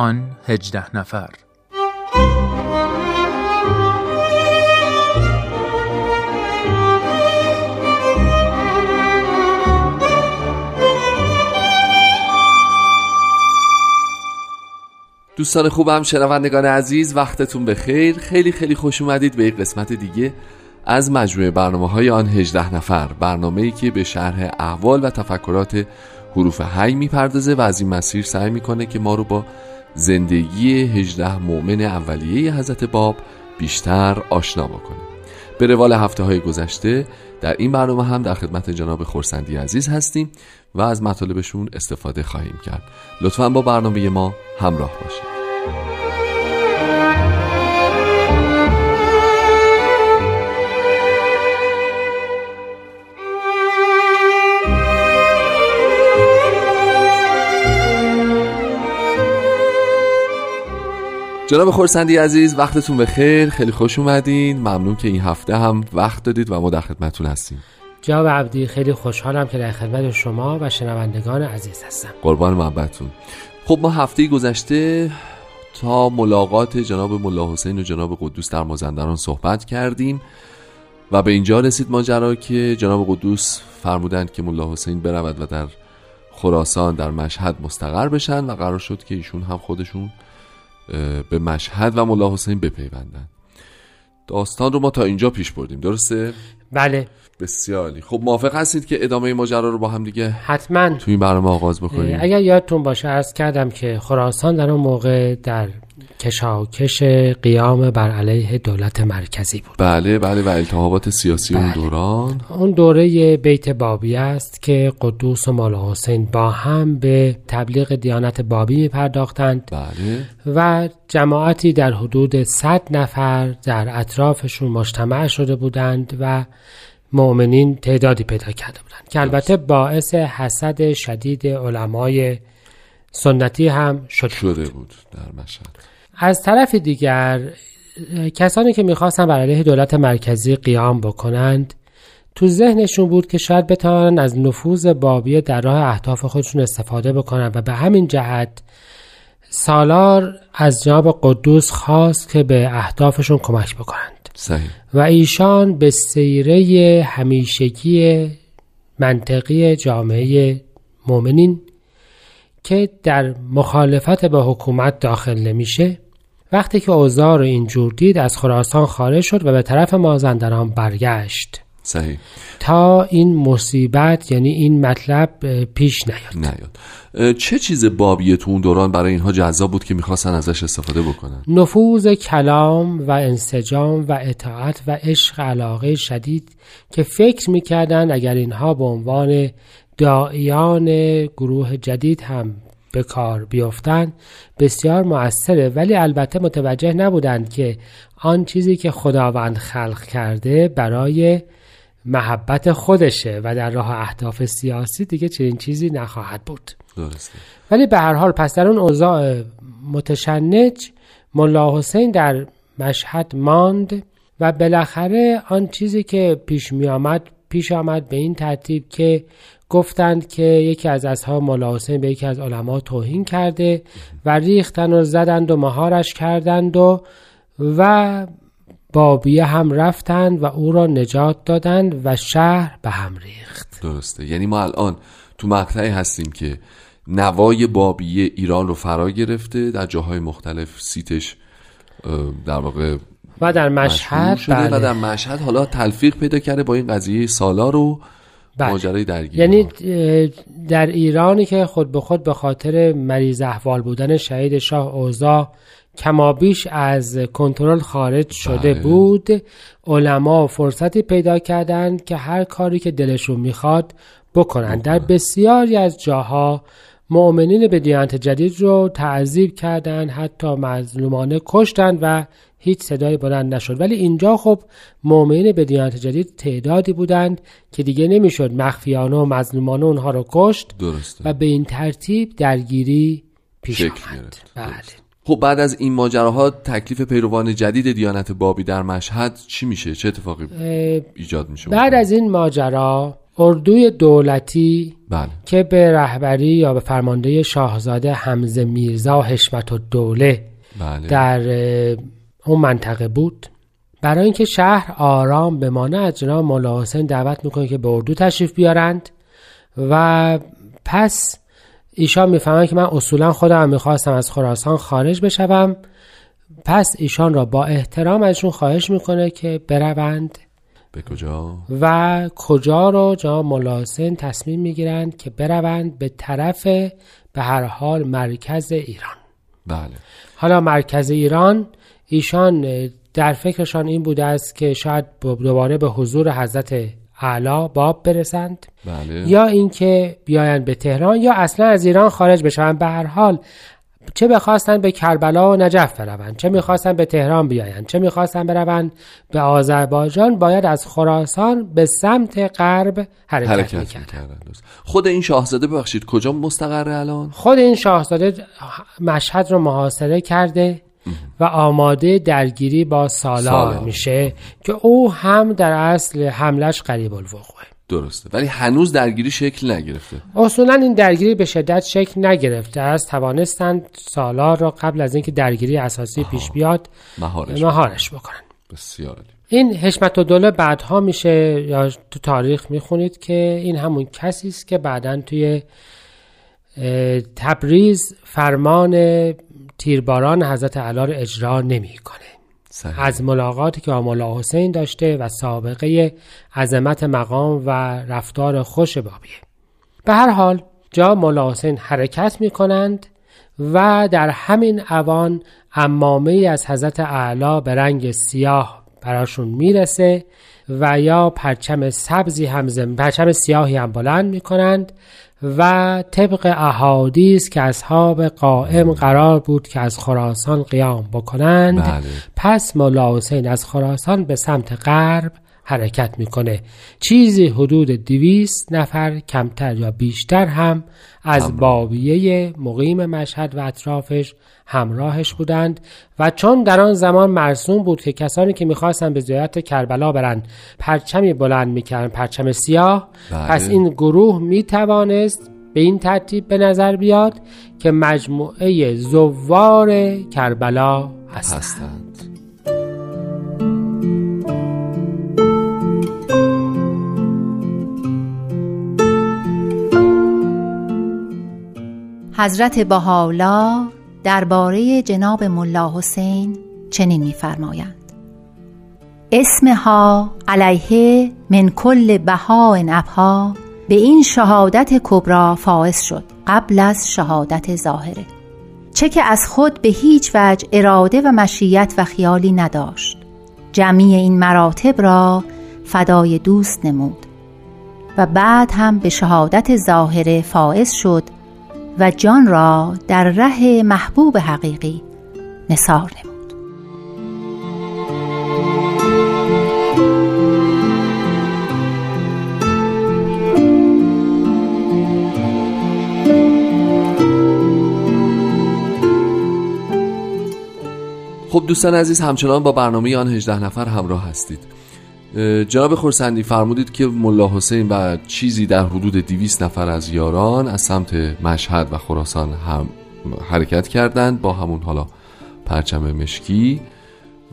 آن هجده نفر. دوستان خوبم شنوندگان عزیز وقتتون بخیر. خیلی خیلی خوش اومدید به یک قسمت دیگه از مجموعه برنامه های آن 18 نفر. برنامه ای که به شرح احوال و تفکرات حروف هی می‌پردازه و از این مسیر سعی می‌کنه که ما رو با زندگی 18 مؤمن اولیه حضرت باب بیشتر آشنا بکنه. به روال هفته های گذشته در این برنامه هم در خدمت جناب خورسندی عزیز هستیم و از مطالبشون استفاده خواهیم کرد. لطفا با برنامه ما همراه باشید. جناب خورسندی عزیز وقتتون بخیر. خیلی خوش اومدین. ممنون که این هفته هم وقت دادید و ما در خدمتتون هستیم. جناب عبدی خیلی خوشحالم که در خدمت شما و شنوندگان عزیز هستم. قربان محبتتون. خب ما هفته گذشته تا ملاقات جناب ملا حسین و جناب قدوس در مازندران صحبت کردیم و به اینجا رسید ماجرا که جناب قدوس فرمودند که ملا حسین برود و در خراسان در مشهد مستقر بشن و قرار شد که ایشون هم خودشون به مشهد و ملا حسین بپیوندن. داستان رو ما تا اینجا پیش بردیم درسته؟ بله. بسیاری خب موافق هستید که ادامه ماجرا رو با هم دیگه حتما. توی این برنامه آغاز بکنیم؟ اگر یادتون باشه عرض کردم که خراسان در اون موقع در کشاکش قیام بر علیه دولت مرکزی بود. بله بله و التهابات سیاسی بله. اون دوران. اون دوره بیت بابی است که قدوس و مولا حسین با هم به تبلیغ دیانت بابی می پرداختند بله. و جماعتی در حدود 100 نفر در اطرافشون مجتمع شده بودند و مؤمنین تعدادی پیدا کرده بودند که البته باعث حسد شدید علمای سنتی هم شده, شده بود در مشهد. از طرف دیگر کسانی که می‌خواستن بر علیه دولت مرکزی قیام بکنند تو ذهنشون بود که شاید بتوانند از نفوذ بابیه در راه اهداف خودشون استفاده بکنند و به همین جهت سالار از جناب قدوس خواست که به اهدافشون کمک بکنند. صحیح. و ایشان به سیره همیشگی منطقی جامعه مؤمنین که در مخالفت به حکومت داخل نمیشه وقتی که اوضاع رو اینجور دید از خراسان خارج شد و به طرف مازندران برگشت. صحیح. تا این مصیبت یعنی این مطلب پیش نیاد. نیاد. چه چیز بابیه تو اون دوران برای اینها جذاب بود که می‌خواستن ازش استفاده بکنن؟ نفوذ کلام و انسجام و اطاعت و عشق علاقه شدید که فکر می‌کردن اگر اینها به عنوان داعیان گروه جدید هم به کار بیفتند بسیار مؤثره ولی البته متوجه نبودند که آن چیزی که خداوند خلق کرده برای محبت خودشه و در راه اهداف سیاسی دیگه چنین چیزی نخواهد بود. درسته. ولی به هر حال پس در اون اوضاع متشنج ملا حسین در مشهد ماند و بالاخره آن چیزی که پیش می آمد پیش آمد به این ترتیب که گفتند که یکی از اصحاب ملا حسین به یکی از علما توهین کرده و ریختن و زدند و مهارش کردند و و بابیه هم رفتند و او را نجات دادند و شهر به هم ریخت درسته یعنی ما الان تو مقطعی هستیم که نوای بابیه ایران رو فرا گرفته در جاهای مختلف سیتش در واقع و در مشهد شده بله. و در مشهد حالا تلفیق پیدا کرده با این قضیه سالار و بله. ماجرای درگیری یعنی در ایرانی که خود به خود به خاطر مریض احوال بودن شهید شاه اوزا کمابیش از کنترل خارج شده بله. بود علما فرصتی پیدا کردند که هر کاری که دلشون می‌خواد بکنند در بسیاری از جاها مؤمنین به دیانت جدید رو تعذیب کردند حتی مظلومانه کشتند و هیچ صدایی بلند نشد. ولی اینجا خب مؤمنین به دیانت جدید تعدادی بودند که دیگه نمی‌شد مخفیانه و مظلومانه اونها رو کشت درسته. و به این ترتیب درگیری پیش آمد. بله. خب بعد از این ماجراها تکلیف پیروان جدید دیانت بابی در مشهد چی میشه؟ چه اتفاقی ایجاد میشه؟ بعد از این ماجرا اردوی دولتی بله. که به رهبری یا به فرمانده شاهزاده حمزه میرزا حشمت و دوله بله. در اون منطقه بود. برای اینکه شهر آرام بمانه از جناب مولا حسین دعوت می‌کنه که به اردو تشریف بیارند و پس ایشان می‌فهمند که من اصولا خودم می‌خواستم از خراسان خارج بشوم. پس ایشان را با احترام ازشون خواهش می‌کنه که بروند. به کجا؟ و کجا رو جناب مولا حسین تصمیم می‌گیرند که بروند به طرف به هر حال مرکز ایران. بله. حالا مرکز ایران ایشان در فکرشان این بوده است که شاید دوباره به حضور حضرت اعلی باب برسند بله. یا اینکه بیایند به تهران یا اصلا از ایران خارج بشوند. به هر حال چه بخواستند به کربلا و نجف بروند چه می‌خواستند به تهران بیایند چه می‌خواستند بروند به آذربایجان باید از خراسان به سمت غرب حرکت, حرکت می‌کرد می‌کردن. خود این شاهزاده ببخشید کجا مستقره الان؟ خود این شاهزاده مشهد رو محاصره کرده. و آماده درگیری با سالار, سالار. میشه که او هم در اصل حملش قریب الوقوعه. درسته. ولی هنوز درگیری شکل نگرفته. اصولا این درگیری به شدت شکل نگرفت در از توانستند سالار را قبل از اینکه درگیری اساسی پیش بیاد مهارش مهارش بکنن بسیار. این حشمت و دوله بعدها میشه یا تو تاریخ می‌خونید که این همون کسی است که بعدا توی تبریز فرمان تیرباران حضرت علا رو اجرا نمی‌کنه. از ملاقاتی که با مولا حسین داشته و سابقه عظمت مقام و رفتار خوش بابیه به هر حال جا مولا حسین حرکت می کنند و در همین اوان امامه از حضرت اعلی به رنگ سیاه براشون می‌رسه و یا پرچم سبزی هم زم... پرچم سیاهی هم بلند می کنند و طبق احادیث که اصحاب قائم قرار بود که از خراسان قیام بکنند بله. پس مولا حسین از خراسان به سمت غرب حرکت می‌کنه. چیزی حدود دویست نفر کمتر یا بیشتر هم از بابیه مقیم مشهد و اطرافش همراهش بودند و چون در آن زمان مرسوم بود که کسانی که می‌خواستند به زیارت کربلا برند پرچمی بلند می‌کردن پرچم سیاه بله. پس این گروه می‌توانست به این ترتیب به نظر بیاد که مجموعه زوار کربلا هستند. هستند. حضرت بهاءالله درباره جناب ملا حسین چنین می‌فرمایند. اسمها علیه من کل بهاء ابها به این شهادت کبرا فائز شد قبل از شهادت ظاهره چه که از خود به هیچ وجه اراده و مشیت و خیالی نداشت. جمعی این مراتب را فدای دوست نمود و بعد هم به شهادت ظاهره فائز شد و جان را در ره محبوب حقیقی نثار نمود. خب دوستان عزیز همچنان با برنامه آن 18 نفر همراه هستید. جناب خورسندی فرمودید که ملا حسین و چیزی در حدود 200 نفر از یاران از سمت مشهد و خراسان هم حرکت کردند با همون حالا پرچم مشکی.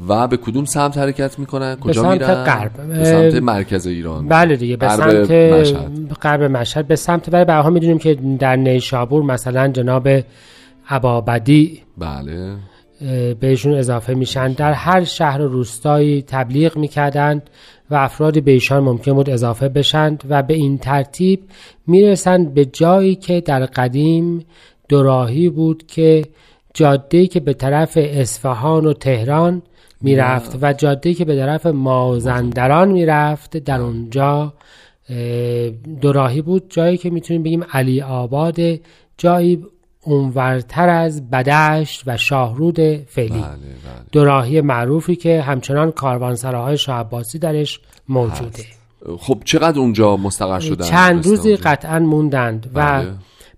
و به کدوم سمت حرکت می‌کنن؟ کجا سمت میرن؟ غرب. به سمت مرکز ایران. بله دیگه به سمت مشهد. غرب مشهد. به سمت ولی برها می‌دونیم که در نیشابور مثلا جناب عبابدی بله. بهشون اضافه میشن. در هر شهر و روستایی تبلیغ می‌کردند و افرادی به ایشان ممکن بود اضافه بشند و به این ترتیب می‌رسند به جایی که در قدیم دوراهی بود که جاده که به طرف اصفهان و تهران می‌رفت و جاده که به طرف مازندران می‌رفت. در اونجا اه، دوراهی بود. جایی که می‌تونیم بگیم علی آباد جایی اونورتر از بدشت و شاهرود فعلی. بله بله. دوراهی معروفی که همچنان کاروانسراهای شاه عباسی درش موجوده. خب چقدر اونجا مستقر شدن؟ چند روزی؟ قطعا موندند و بله.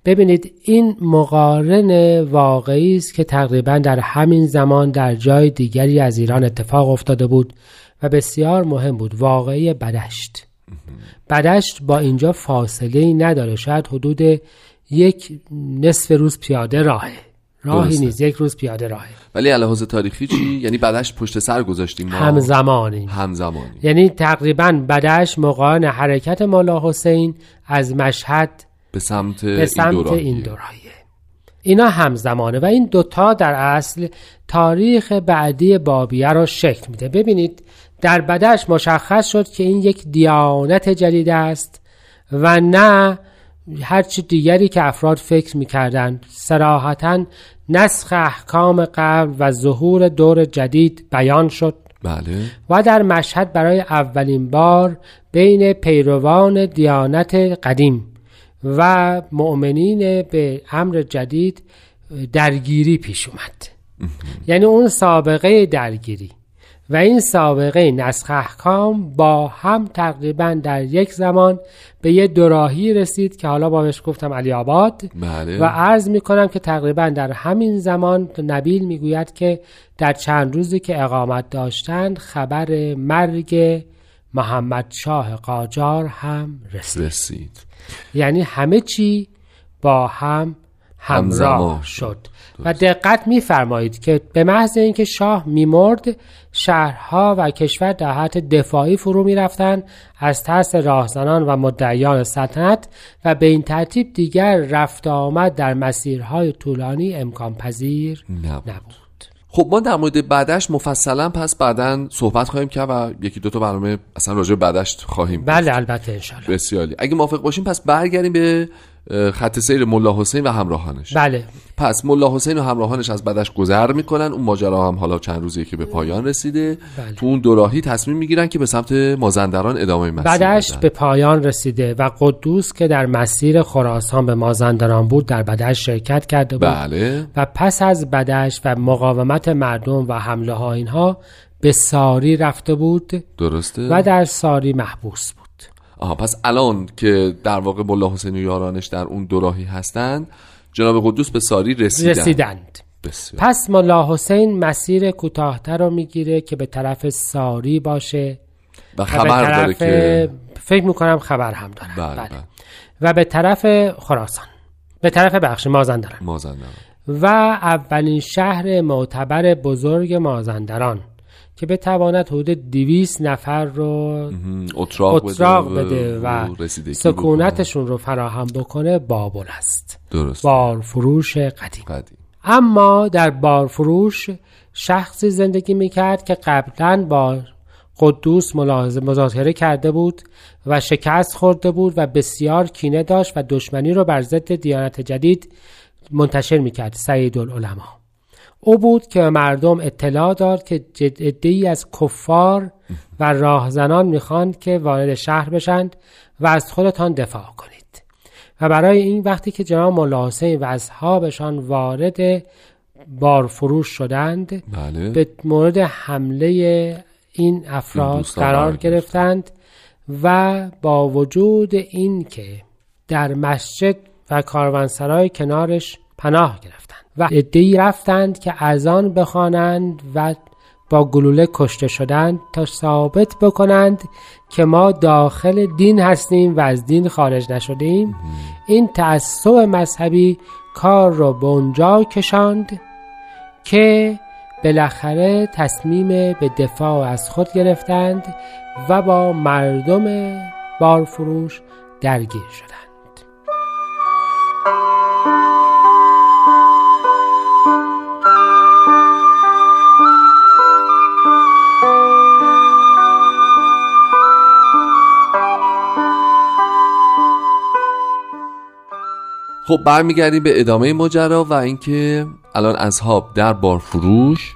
ببینید این مقارن واقعی است که تقریبا در همین زمان در جای دیگری از ایران اتفاق افتاده بود و بسیار مهم بود. واقعی بدشت. بدشت با اینجا فاصله ای نداره. شاید حدود یک نصف روز پیاده راهه. راهی. نیست. یک روز پیاده راهه. ولی لحاظ تاریخی چی؟ یعنی بعدش پشت سر گذاشتیم ما. همزمانی. همزمانی. یعنی تقریبا بدش موقعان حرکت مولا حسین از مشهد به سمت به سمت این دوراهیه. این دوراهیه اینا همزمانه و این دوتا در اصل تاریخ بعدی بابیه را شکل میده. ببینید در بدش مشخص شد که این یک دیانت جدید است و نه هرچی دیگری که افراد فکر می‌کردند سراحتا نسخ احکام قبل و ظهور دور جدید بیان شد. بله. و در مشهد برای اولین بار بین پیروان دیانت قدیم و مؤمنین به امر جدید درگیری پیش اومد. یعنی اون سابقه درگیری. و این سابقه نسخ احکام با هم تقریبا در یک زمان به یه دوراهی رسید که حالا با بهش گفتم علی آباد. بله. و عرض می کنم که تقریبا در همین زمان نبیل می‌گوید که در چند روزی که اقامت داشتند خبر مرگ محمد شاه قاجار هم رسید. رسید. یعنی همه چی با هم همراه شد. و دقت میفرمایید که به محض اینکه شاه میمرد شهرها و کشور در حالت دفاعی فرو می‌رفتند از ترس راهزنان و مدعیان سلطنت و به این ترتیب دیگر رفت آمد در مسیرهای طولانی امکان پذیر نبود. نبود. خب ما در مورد بعدش مفصلا پس بعدا صحبت خواهیم کرد و یکی دو تا برنامه اصلا راجع بعدش خواهیم بله البته انشالله بسیاری اگه موافق باشیم پس برگردیم به خط سیر ملا حسین و همراهانش. بله. پس ملا حسین و همراهانش از بعدش گذر می‌کنن. اون ماجرا هم حالا چند روزیه که به پایان رسیده. بله. تو اون دوراهی تصمیم می‌گیرن که به سمت مازندران ادامه مسیر بدشت بدن. به پایان رسیده و قدوس که در مسیر خراسان به مازندران بود در بدشت شرکت کرده بود. بله. و پس از بدشت و مقاومت مردم و حمله ها اینها به ساری رفته بود. درسته. و در ساری محبوس بود. آها پس الان که در واقع ملا حسین و یارانش در اون دوراهی هستند جناب قدوس به ساری رسیدن رسیدند. بسیار. پس ملا حسین مسیر کوتاهتر رو می‌گیره که به طرف ساری باشه. و و به خبر داره که فکر می‌کنم خبر هم داره بله, بله. بله. و به طرف خراسان. به طرف بخش مازندران. مازندران. و اولین شهر معتبر بزرگ مازندران. که بتواند حدود دیویس نفر رو. اتراق, اتراق بده و رسیدگی سکونتشون رو فراهم بکنه. بابل است. درست. بارفروش قدیم. قدیم. اما در بارفروش شخصی زندگی می‌کرد که قبلا با قدوس ملاحظه مذاکره کرده بود و شکست خورده بود و بسیار کینه داشت و دشمنی رو بر ضد دیانت جدید منتشر می‌کرد. سید العلماء او بود که به مردم اطلاع داد که ای از کفار و راهزنان می‌خواند که وارد شهر بشند و از خودتان دفاع کنید. و برای این وقتی که جناب ملا حسین و اصحابشان وارد بارفروش شدند بله. به مورد حمله این افراد قرار گرفتند و با وجود این که در مسجد و کاروانسرای کنارش پناه گرفتند. و عدهای رفتند که اذان بخوانند و با گلوله کشته شدند تا ثابت بکنند که ما داخل دین هستیم و از دین خارج نشدیم. این تعصب مذهبی کار را به اونجا کشاند که بالاخره تصمیم به دفاع از خود گرفتند و با مردم بارفروش درگیر شدند. خب برمیگردیم به ادامه ماجرا و اینکه الان اصحاب در بارفروش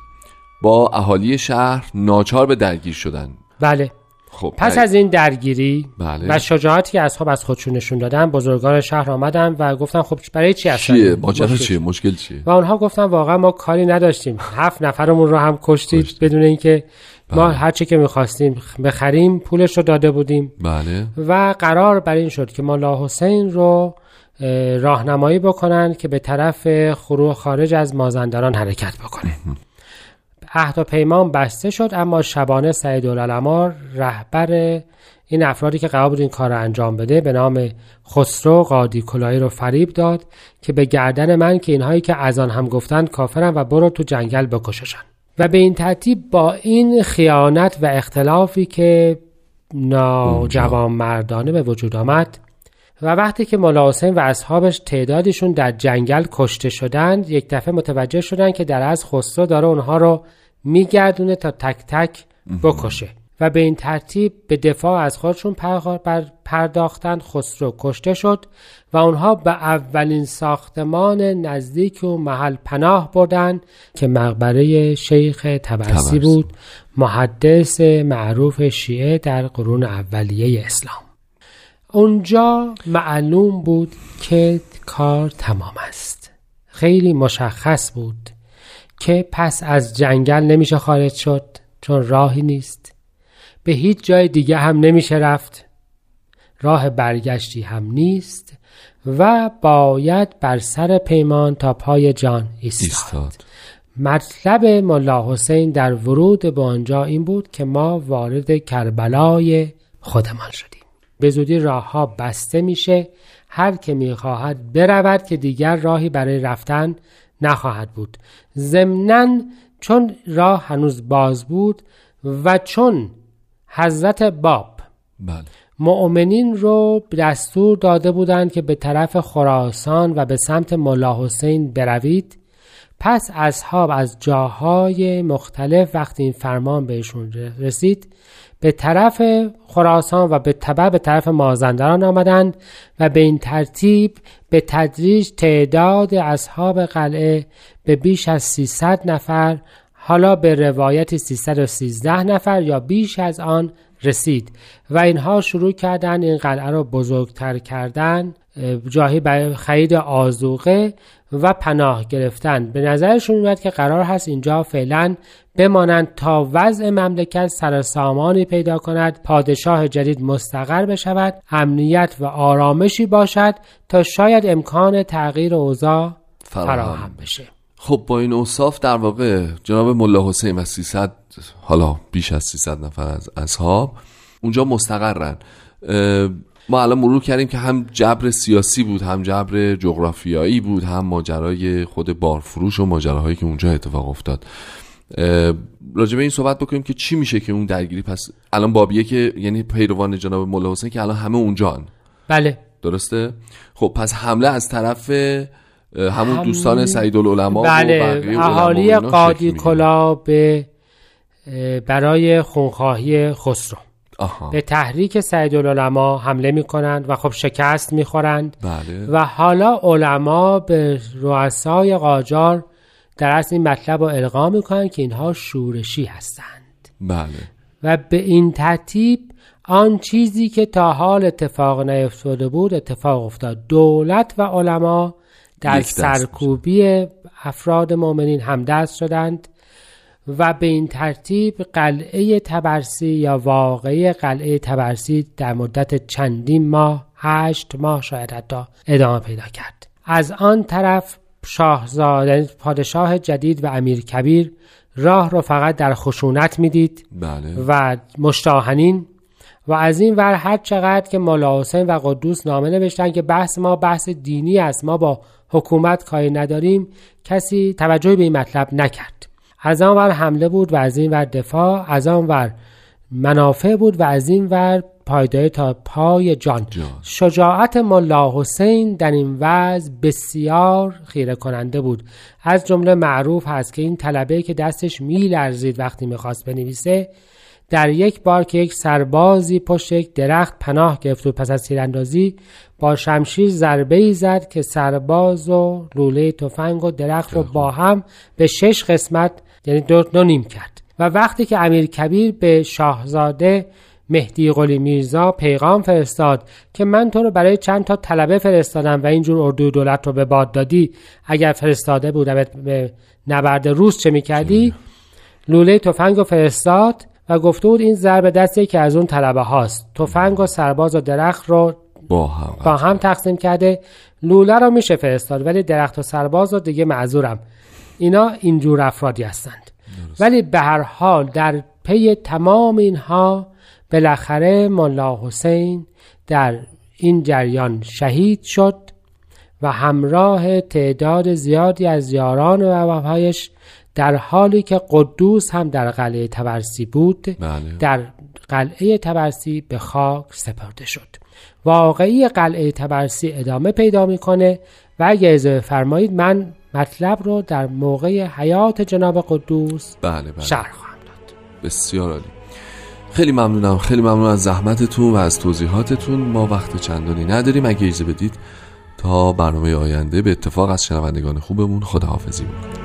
با اهالی شهر ناچار به درگیر شدن. بله. خب پس از این درگیری بله. و شجاعتی که اصحاب از خودشون نشون دادن بزرگان شهر آمدن و گفتن خب برای چی هستن چیه؟ ماجرا چیه؟ مشکل چیه؟ و اونها گفتن واقعا ما کاری نداشتیم. هفت نفرمون رو هم کشتید کشتید. بدون اینکه ما بله. هر چی که می‌خواستیم بخریم پولش رو داده بودیم. بله. و قرار بر این شد که ملا حسین رو راهنمایی بکنن که به طرف خروج خارج از مازندران حرکت بکنه. عهد و پیمان بسته شد اما شبانه سعید العلماء رهبر این افرادی که قرار بود این کار رو انجام بده به نام خسرو قادی کلاهی رو فریب داد که به گردن من که اینهایی که از آن هم گفتند کافرن و برو تو جنگل بکششن. و به این ترتیب با این خیانت و اختلافی که ناجوان مردانه به وجود آمد و وقتی که مولا حسین و اصحابش تعدادشون در جنگل کشته شدند یک دفعه متوجه شدند که در از خسرو داره اونها رو میگردونه تا تک تک بکشه و به این ترتیب به دفاع از خودشون پرداختند خسرو کشته شد و اونها به اولین ساختمان نزدیک و محل پناه بردند که مقبره شیخ تبرسی. بود محدث معروف شیعه در قرون اولیه اسلام. اونجا معلوم بود که کار تمام است. خیلی مشخص بود که پس از جنگل نمیشه خارج شد چون راهی نیست. به هیچ جای دیگه هم نمیشه رفت. راه برگشتی هم نیست و باید بر سر پیمان تا پای جان ایستاد. مطلب ملا حسین در ورود به آنجا این بود که ما وارد کربلای خودمان شدیم. به زودی راه ها بسته میشه هر که می‌خواهد برود که دیگر راهی برای رفتن نخواهد بود ضمنا چون راه هنوز باز بود و چون حضرت باب بله. مؤمنین رو دستور داده بودند که به طرف خراسان و به سمت ملا حسین بروید پس اصحاب از جاهای مختلف وقتی این فرمان بهشون رسید به طرف خراسان و به تبع به طرف مازندران آمدند و به این ترتیب به تدریج تعداد اصحاب قلعه به بیش از 300 نفر حالا به روایت 313 نفر یا بیش از آن رسید و اینها شروع کردن این قلعه را بزرگتر کردن جاهی برای خرید آزوقه و پناه گرفتن. به نظرشون میاد که قرار هست اینجا فعلا بمانند تا وضع مملکت سر سامانی پیدا کند پادشاه جدید مستقر بشود امنیت و آرامشی باشد تا شاید امکان تغییر اوضاع فراهم. بشه. خب با این اوصاف در واقع جناب ملا حسین و 300 حالا بیش از 300 نفر از اصحاب اونجا مستقرن. ما الان مرور کردیم که هم جبر سیاسی بود هم جبر جغرافیایی بود هم ماجرای خود بارفروش و ماجراهایی که اونجا اتفاق افتاد. راجع به این صحبت بکنیم که چی میشه که اون درگیری. پس الان بابیه که یعنی پیروان جناب مولا حسین که الان همه اونجان بله. درسته؟ خب پس حمله از طرف همون دوستان سعید العلماء بله. اهالی قادی کلا به برای خونخواهی خسرو. به تحریک سعید العلماء حمله می کنند و خب شکست می خورند بله. و حالا علما به رؤسای قاجار در اصل این مطلب رو القا می کنند که اینها شورشی هستند. بله. و به این ترتیب آن چیزی که تا حال اتفاق نیفتاده بود اتفاق افتاد. دولت و علما در سرکوبی افراد مؤمنین همدست شدند. و به این ترتیب قلعه تبرسی یا واقعی قلعه تبرسی در مدت چندین ماه هشت ماه شاید حتی ادامه پیدا کرد از آن طرف شاهزاده یعنی پادشاه جدید و امیر کبیر راه را فقط در خشونت می‌دید بله. و مشتاهنین و از این ور هر چقدر که مولا حسین و قدوس نامه نوشتن که بحث ما بحث دینی است ما با حکومت کاری نداریم کسی توجهی به این مطلب نکرد از آن ور حمله بود و از این ور دفاع از آن ور منافع بود و از این ور پایدای تا پای جان, جان. شجاعت ملا حسین در این وضع بسیار خیره کننده بود. از جمله معروف هست که این طلبه که دستش میلرزید وقتی می‌خواست بنویسه در یک بار که یک سربازی پشت یک درخت پناه گرفت و پس از تیراندازی با شمشیر ضربه ای زد که سرباز و لوله تفنگ و درخت رو با هم به شش قسمت یعنی دو, نیم کرد. و وقتی که امیر کبیر به شاهزاده مهدی قلی میرزا پیغام فرستاد که من تو رو برای چند تا طلبه فرستادم و اینجور اردوی دولت رو به باد دادی اگر فرستاده بودم به نبرد روس چه می‌کردی؟ لوله تفنگ و فرستاد و گفته بود این ضربه دستی که از اون طلبه هاست. تفنگ و سرباز و درخت رو با هم, با هم تقسیم کرده. لوله رو میشه فرستاد ولی درخت و سرباز رو دیگه معذورم. اینا اینجور افرادی هستند. ولی به هر حال در پی تمام اینها بالاخره ملا حسین در این جریان شهید شد و همراه تعداد زیادی از یاران و وفایش در حالی که قدوس هم در قلعه تبرسی بود بله. در قلعه تبرسی به خاک سپرده شد. واقعی قلعه تبرسی ادامه پیدا می‌کنه و اگه اجازه فرمایید من مطلب رو در موقع حیات جناب قدوس بله بله. شرح خواهم داد. بسیار عالی. خیلی ممنونم. خیلی ممنون از زحمتتون و از توضیحاتتون. ما وقت چندانی نداریم. اگه اجازه بدید تا برنامه آینده به اتفاق از شنوندگان خوبمون خداحافظی می‌کنیم